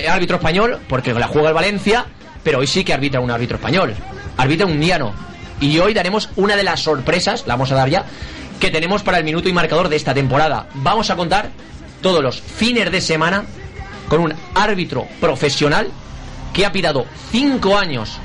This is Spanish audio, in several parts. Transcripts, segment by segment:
eh, árbitro español, porque la juega el Valencia, pero hoy sí que arbitra un árbitro español. Arbitra un niano. Y hoy daremos una de las sorpresas, la vamos a dar ya, que tenemos para el minuto y marcador de esta temporada. Vamos a contar todos los fines de semana con un árbitro profesional que ha pitado cinco años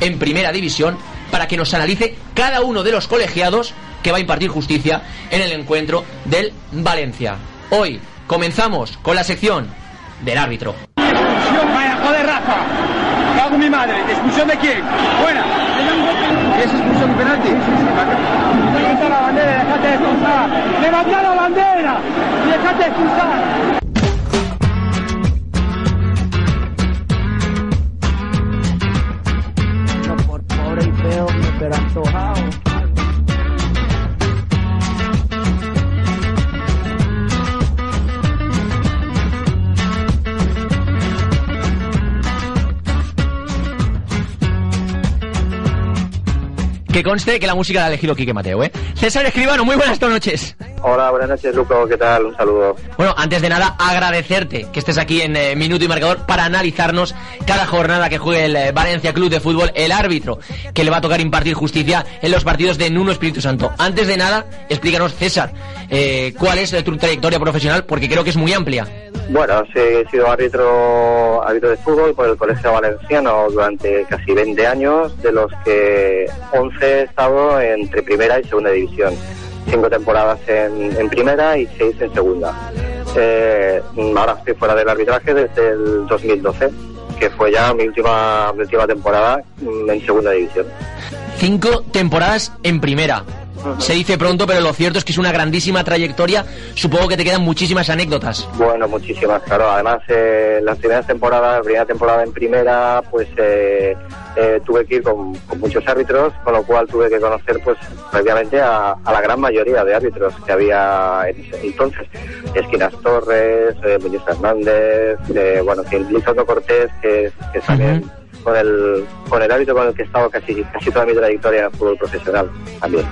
en primera división para que nos analice cada uno de los colegiados que va a impartir justicia en el encuentro del Valencia. Hoy comenzamos con la sección del árbitro. Vaya, joder, Rafa. Cago mi madre. ¿Expulsión de quién? Buena. ¿Es expulsión y penalti? Levanta la bandera dejate de expulsar. Levanta la bandera y dejate de expulsar. Que conste que la música la ha elegido Quique Mateo, ¿eh? César Escribano, muy buenas noches. Hola, buenas noches, Luco. ¿Qué tal? Un saludo. Bueno, antes de nada, agradecerte que estés aquí en eh, Minuto y Marcador para analizarnos cada jornada que juegue el eh, Valencia Club de Fútbol, el árbitro que le va a tocar impartir justicia en los partidos de Nuno Espíritu Santo. Antes de nada, explícanos, César, eh, cuál es tu trayectoria profesional, porque creo que es muy amplia. Bueno, he sido árbitro, árbitro de fútbol por el Colegio Valenciano durante casi 20 años, de los que 11 he estado entre primera y segunda división. Cinco temporadas en, primera y seis en segunda. Eh, ahora estoy fuera del arbitraje desde el 2012, que fue ya mi última, mi última temporada en segunda división. Cinco temporadas en primera. Se dice pronto, pero lo cierto es que es una grandísima trayectoria. Supongo que te quedan muchísimas anécdotas. Bueno, muchísimas, claro. Además, eh, las primeras temporadas, la primera temporada en primera, pues eh, eh, tuve que ir con, con muchos árbitros, con lo cual tuve que conocer, pues, prácticamente a, a la gran mayoría de árbitros que había en ese entonces. Esquinas Torres, eh, Muñoz Hernández, eh, bueno, que Cortés, que, es- que es también con el, con el árbitro con el que he estado casi, casi toda mi trayectoria en el fútbol profesional también.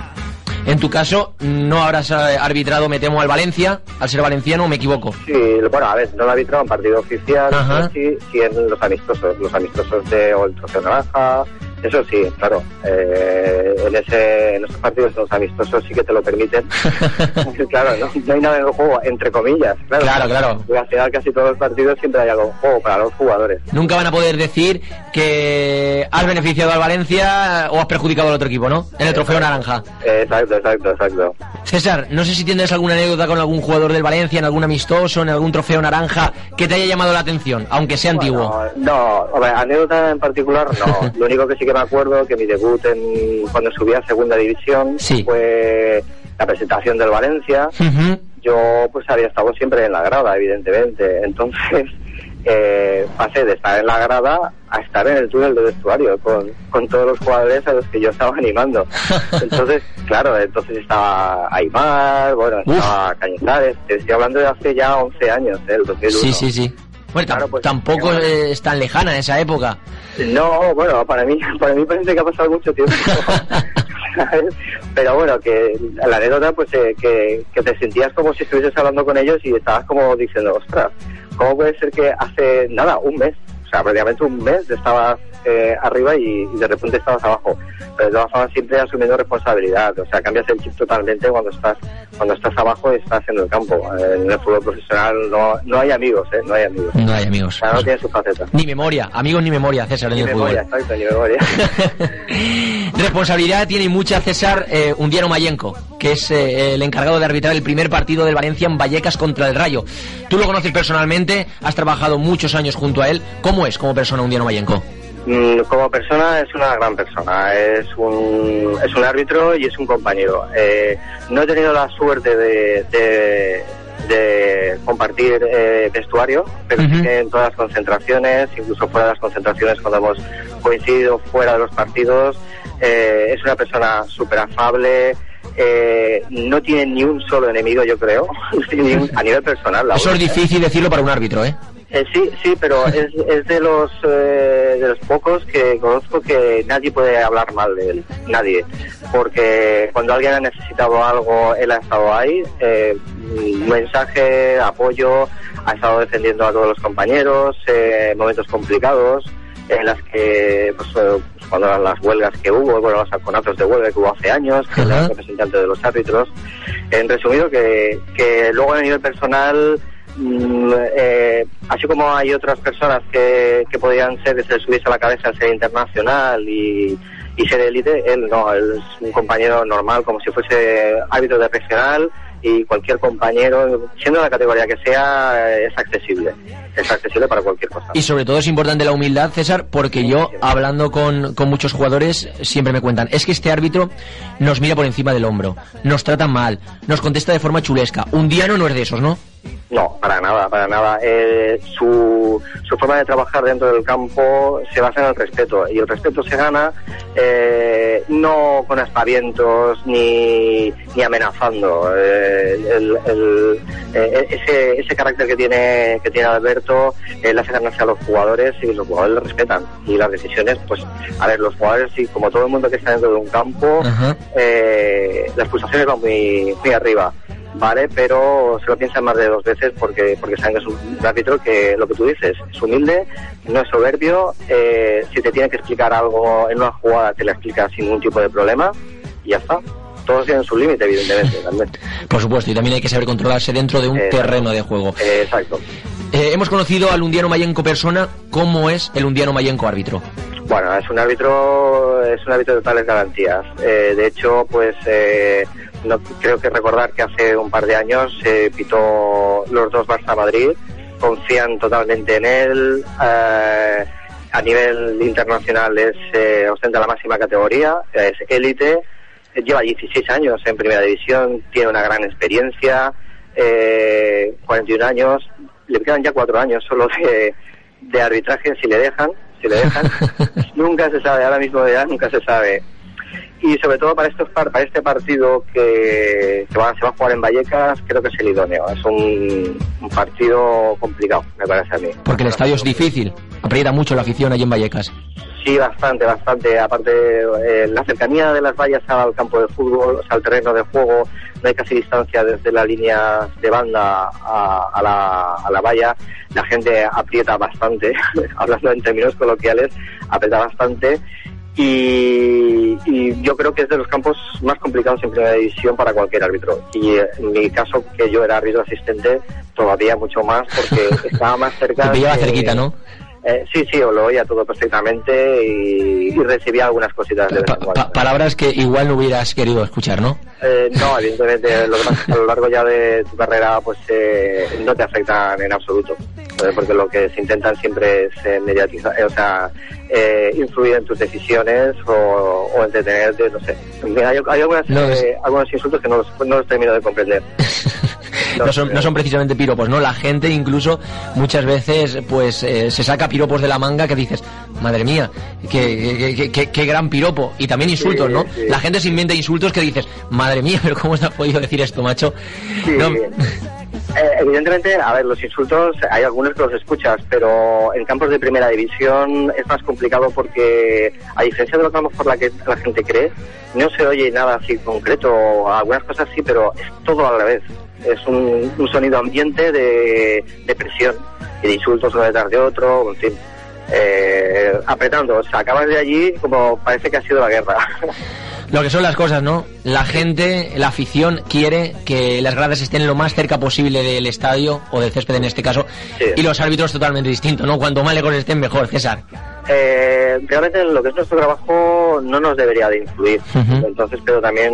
En tu caso, no habrás eh, arbitrado, me temo, al Valencia, al ser valenciano, me equivoco. Sí, bueno, a ver, no lo ha arbitrado en partido oficial, sí, sí en los amistosos, los amistosos de o el trofeo naranja, eso sí, claro, eh, en ese, en esos partidos, los amistosos sí que te lo permiten. claro, no, no hay nada en el juego, entre comillas, claro. Claro, claro. Y al final casi todos los partidos siempre hay algo en juego para los jugadores. Nunca van a poder decir que has beneficiado al Valencia o has perjudicado al otro equipo, ¿no? En el trofeo naranja. Eh, exacto, exacto, exacto. César, no sé si tienes alguna anécdota con algún jugador del Valencia, en algún amistoso, en algún trofeo naranja, que te haya llamado la atención, aunque sea antiguo. Bueno, no, hombre, anécdota en particular no. Lo único que sí que me acuerdo que mi debut en, cuando subí a segunda división Sí. fue la presentación del Valencia. Yo pues había estado siempre en la grada, evidentemente. Entonces eh, pasé de estar en la grada a estar en el túnel de vestuario con, con todos los jugadores a los que yo estaba animando. Entonces, claro, entonces estaba Aymar, bueno, estaba Cañizares. Te estoy hablando de hace ya 11 años, ¿eh? el 2001. Sí, sí, sí. Bueno, Claro, pues, tampoco es tan lejana esa época. No, bueno, para mí, para mí parece que ha pasado mucho tiempo. Pero bueno, que la anécdota, pues eh, que, que te sentías como si estuvieses hablando con ellos y estabas como diciendo, ostras, ¿cómo puede ser que hace nada, un mes, o sea, prácticamente un mes estabas eh, arriba y, y de repente estabas abajo? Pero de todas formas siempre asumiendo responsabilidad, o sea, cambias el chip totalmente cuando estás cuando estás abajo y estás en el campo. Eh, En el fútbol profesional no, no hay amigos, ¿eh? No hay amigos. No hay amigos. Cada uno tiene su faceta. Ni memoria, amigos ni memoria, César, en Ni el memoria, fútbol. exacto, ni memoria. Responsabilidad tiene mucha César eh, Undiano Mayenco, que es eh, el encargado de arbitrar el primer partido del Valencia en Vallecas contra el Rayo. Tú lo conoces personalmente, has trabajado muchos años junto a él. ¿Cómo es como persona Undiano Mayenco? Mm, Como persona es una gran persona, es un, es un árbitro y es un compañero. Eh, no he tenido la suerte de, de, de compartir eh, vestuario, pero sí que en todas las concentraciones, incluso fuera de las concentraciones, cuando hemos coincidido fuera de los partidos, eh, es una persona súper afable. eh, no tiene ni un solo enemigo, yo creo, a nivel personal. la Eso es difícil decirlo para un árbitro, ¿eh? Eh, sí, sí, pero es, es de los eh, de los pocos que conozco que nadie puede hablar mal de él, nadie, porque cuando alguien ha necesitado algo, él ha estado ahí, eh, mensaje, apoyo, ha estado defendiendo a todos los compañeros, eh, momentos complicados, en las que, pues, eh, pues, cuando eran las huelgas que hubo, bueno, los alconazos de huelga que hubo hace años, que era representante de los árbitros, en resumido, que, que luego a nivel personal, mm, eh, así como hay otras personas que, que podían ser, que se subiese a la cabeza ser internacional y, y ser élite, él no, él es un compañero normal, como si fuese árbitro de regional y cualquier compañero, siendo la categoría que sea, es accesible, es accesible para cualquier cosa. Y sobre todo es importante la humildad, César, porque yo, hablando con, con muchos jugadores, siempre me cuentan, es que este árbitro nos mira por encima del hombro, nos trata mal, nos contesta de forma chulesca. Un diano no es de esos, ¿no? No, para nada, para nada. Eh, su, su forma de trabajar dentro del campo se basa en el respeto y el respeto se gana eh, no con aspavientos ni, ni amenazando. Eh, el- el- eh, ese, ese carácter que tiene que tiene Alberto le hace ganarse a los jugadores y los jugadores le respetan y las decisiones, pues, a ver, los jugadores y como todo el mundo que está dentro de un campo, eh, las pulsaciones van muy, muy arriba. ¿Vale? Pero se lo piensan más de dos veces porque porque saben que es un árbitro que lo que tú dices es humilde, no es soberbio, eh, si te tiene que explicar algo en una jugada te la explica sin ningún tipo de problema y ya está. Todos tienen su límite, evidentemente, también. Por supuesto, y también hay que saber controlarse dentro de un Eh, terreno de juego. Eh, exacto. Eh, hemos conocido al Undiano Mayenco persona. ¿Cómo es el Undiano Mayenco árbitro? Bueno, es un árbitro, es un árbitro de totales garantías. Eh, de hecho, pues eh, no, creo que recordar que hace un par de años se pitó los dos Barça Madrid, confían totalmente en él. eh, a nivel internacional es eh, ostenta la máxima categoría, es élite, eh, lleva 16 años en primera división, tiene una gran experiencia, eh, 41 años, le quedan ya cuatro años solo de, de arbitraje si le dejan, si le dejan. nunca se sabe, ahora mismo ya nunca se sabe. Y sobre todo para estos par- para este partido que, que va- se va a jugar en Vallecas, creo que es el idóneo. Es un, un partido complicado, me parece a mí. Porque el estadio es difícil. Aprieta mucho la afición allí en Vallecas. Sí, bastante, bastante. Aparte, eh, la cercanía de las vallas al campo de fútbol, o sea, al terreno de juego, no hay casi distancia desde la línea de banda a, a la, a la valla. La gente aprieta bastante, hablando en términos coloquiales, aprieta bastante. Y, y yo creo que es de los campos más complicados en primera división para cualquier árbitro. Y en mi caso, que yo era árbitro asistente, todavía mucho más, porque estaba más cerca. Te pillaba de- cerquita, ¿no? Eh, sí, sí, lo oía todo perfectamente y, y recibía algunas cositas de Pa- palabras que igual no hubieras querido escuchar, ¿no? Eh, no, evidentemente, lo que pasa es que a lo largo ya de tu carrera pues eh, no te afectan en absoluto, porque lo que se intentan siempre es eh, mediatizar, eh, o sea, eh, influir en tus decisiones o, o entretenerte, no sé. Hay, hay algunas, No, es- algunos insultos que no los, no los termino de comprender. No son, no son precisamente piropos, ¿no? La gente incluso muchas veces pues eh, se saca piropos de la manga que dices, madre mía, qué, qué- qué- qué gran piropo. Y también insultos, Sí, ¿no? sí. La gente se inventa insultos que dices, madre mía, pero ¿cómo se ha podido decir esto, macho? Sí, No, eh, evidentemente, a ver, los insultos hay algunos que los escuchas, pero en campos de primera división es más complicado porque, a diferencia de lo que a lo mejor la, que la gente cree, no se oye nada así concreto, algunas cosas sí, pero es todo al revés. Es un, un sonido ambiente de, de presión y de insultos uno detrás de otro, en fin. Eh, apretando, o sea, acabas de allí como parece que ha sido la guerra. Lo que son las cosas, ¿no? La gente, la afición quiere que las gradas estén lo más cerca posible del estadio, o del césped en este caso, Sí. y los árbitros totalmente distintos, ¿no? Cuanto más lejos estén, mejor, César. Eh, realmente lo que es nuestro trabajo no nos debería de influir. Entonces, pero también,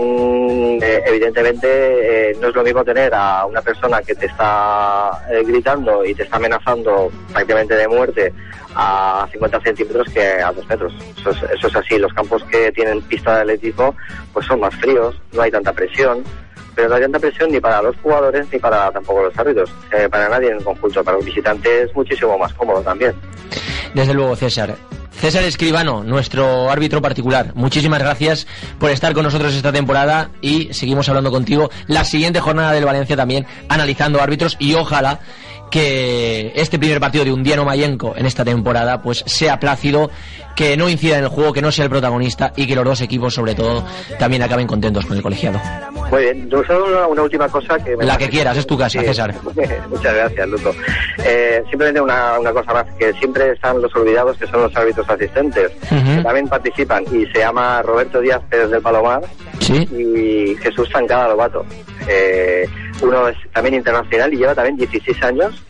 eh, evidentemente, eh, no es lo mismo tener a una persona que te está eh, gritando y te está amenazando prácticamente de muerte a 50 centímetros que a 2 metros. Eso es, eso es así. Los campos que tienen pista de atletismo pues son más fríos, no hay tanta presión. Pero no hay tanta presión ni para los jugadores ni para tampoco los árbitros. Eh, para nadie en conjunto. Para los visitantes es muchísimo más cómodo también. Desde luego, César. César Escribano, nuestro árbitro particular, muchísimas gracias por estar con nosotros esta temporada y seguimos hablando contigo la siguiente jornada del Valencia también, analizando árbitros y ojalá que este primer partido de Undiano Mayenco en esta temporada pues sea plácido, que no incida en el juego, que no sea el protagonista y que los dos equipos sobre todo también acaben contentos con el colegiado. Muy bien, yo solo una, una última cosa que... me La que quieras, es tu casa, Sí, César. Muchas gracias, Luto. Eh, simplemente una, una cosa más, que siempre están los olvidados, que son los árbitros asistentes, que también participan, y se llama Roberto Díaz Pérez del Palomar Sí. y Jesús Zancada Lobato. Eh, uno es también internacional y lleva también 16 años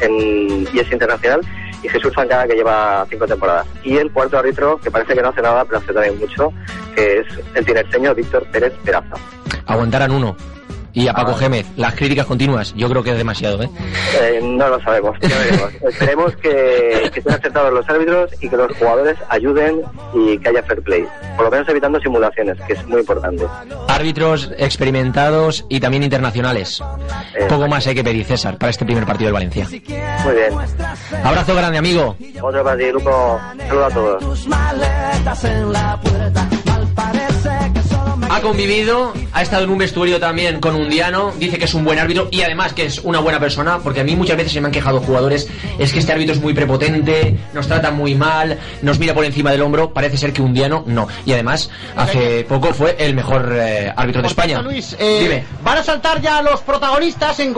en, y es internacional, y Jesús Zancada que lleva 5 temporadas. Y el cuarto árbitro, que parece que no hace nada, pero hace también mucho, que es el tinerseño Víctor Pérez Peraza. Aguantaran uno. Y a Paco Ah. Gémez, las críticas continuas, yo creo que es demasiado, ¿eh? Eh, no lo sabemos, ya veremos. Esperemos que, que estén acertados los árbitros y que los jugadores ayuden y que haya fair play. Por lo menos evitando simulaciones, que es muy importante. Árbitros experimentados y también internacionales. Eh, Poco más hay que pedir, César, para este primer partido del Valencia. Muy bien. Abrazo grande, amigo. Otro para ti, Luco. Saludos a todos. Ha convivido, ha estado en un vestuario también con un diano, dice que es un buen árbitro y además que es una buena persona, porque a mí muchas veces se me han quejado jugadores, es que este árbitro es muy prepotente, nos trata muy mal, nos mira por encima del hombro, parece ser que un diano no. Y además, hace poco fue el mejor eh, árbitro de España. Luis, eh, Dime. van a saltar ya los protagonistas en